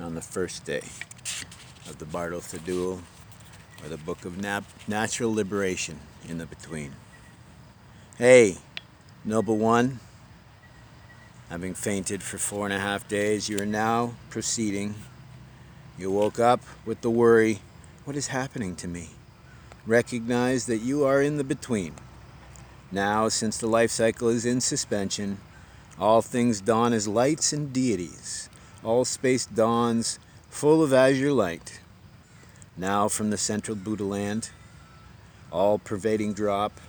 on the first day of the Bardo Thedul, or the Book of Nat- Natural Liberation in the Between. Hey, Noble One, having fainted for four and a half days, you are now proceeding. You woke up with the worry what is happening to me? Recognize that you are in the between. Now, since the life cycle is in suspension, all things dawn as lights and deities. All space dawns full of azure light. Now, from the central Buddha land, all pervading drop,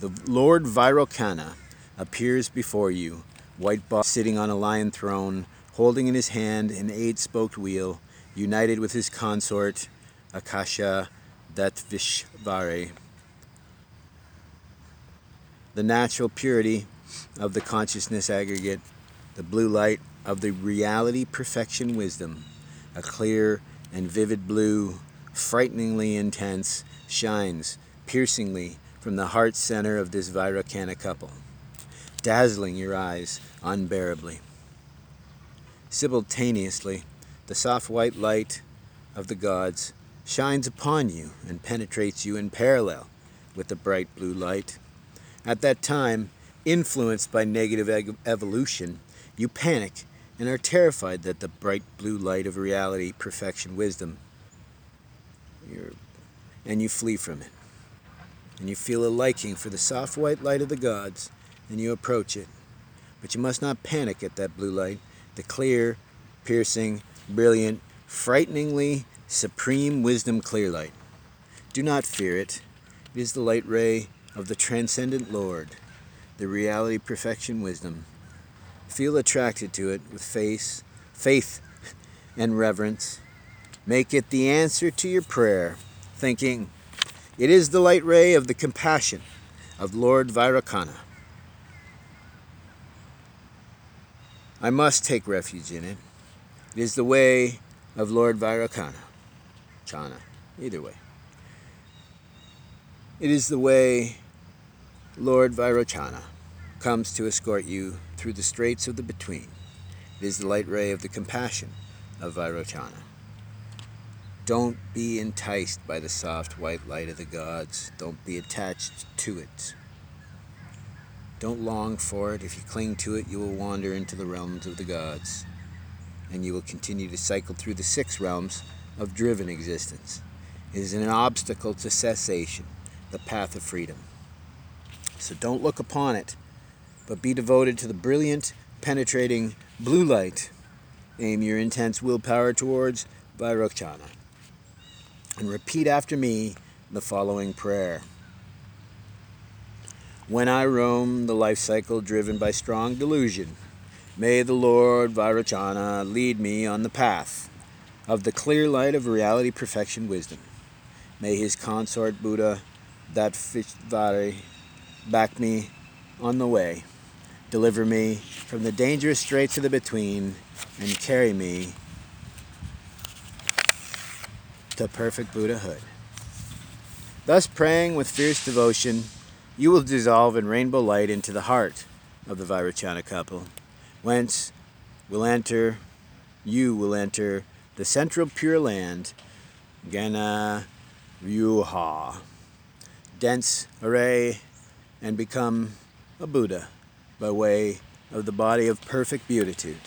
the Lord Vairocana appears before you, white boss sitting on a lion throne, holding in his hand an eight spoked wheel, united with his consort, Akasha Dhatvishvari. The natural purity of the consciousness aggregate, the blue light of the reality perfection wisdom, a clear and vivid blue, frighteningly intense, shines piercingly from the heart center of this Vairocana couple, dazzling your eyes unbearably. Simultaneously, the soft white light of the gods shines upon you and penetrates you in parallel with the bright blue light. At that time, influenced by negative evolution, you panic and are terrified that the bright blue light of reality, perfection, wisdom, and you flee from it. And you feel a liking for the soft white light of the gods, and you approach it. But you must not panic at that blue light, the clear, piercing, brilliant, frighteningly supreme wisdom clear light. Do not fear it. It is the light ray of the transcendent Lord, the reality perfection wisdom. Feel attracted to it with faith, faith and reverence. Make it the answer to your prayer, thinking, it is the light ray of the compassion of Lord Vairocana. I must take refuge in it. It is the way of Lord Vairocana. Chana, either way. It is the way Lord Vairochana comes to escort you through the straits of the between. It is the light ray of the compassion of Vairochana. Don't be enticed by the soft white light of the gods. Don't be attached to it. Don't long for it. If you cling to it, you will wander into the realms of the gods, and you will continue to cycle through the six realms of driven existence. It is an obstacle to cessation, the path of freedom. So don't look upon it, but be devoted to the brilliant, penetrating blue light. Aim your intense willpower towards Vairocana. And repeat after me the following prayer. When I roam the life cycle driven by strong delusion, may the Lord Vairocana lead me on the path of the clear light of reality, perfection, wisdom. May his consort Buddha, that Vishvari, back me on the way, deliver me from the dangerous straits of the between, and carry me to perfect Buddhahood. Thus, praying with fierce devotion, you will dissolve in rainbow light into the heart of the Vairochana couple, whence will enter, you will enter the central pure land, Gana Vyuha, dense array, and become a Buddha by way of the body of perfect beatitude.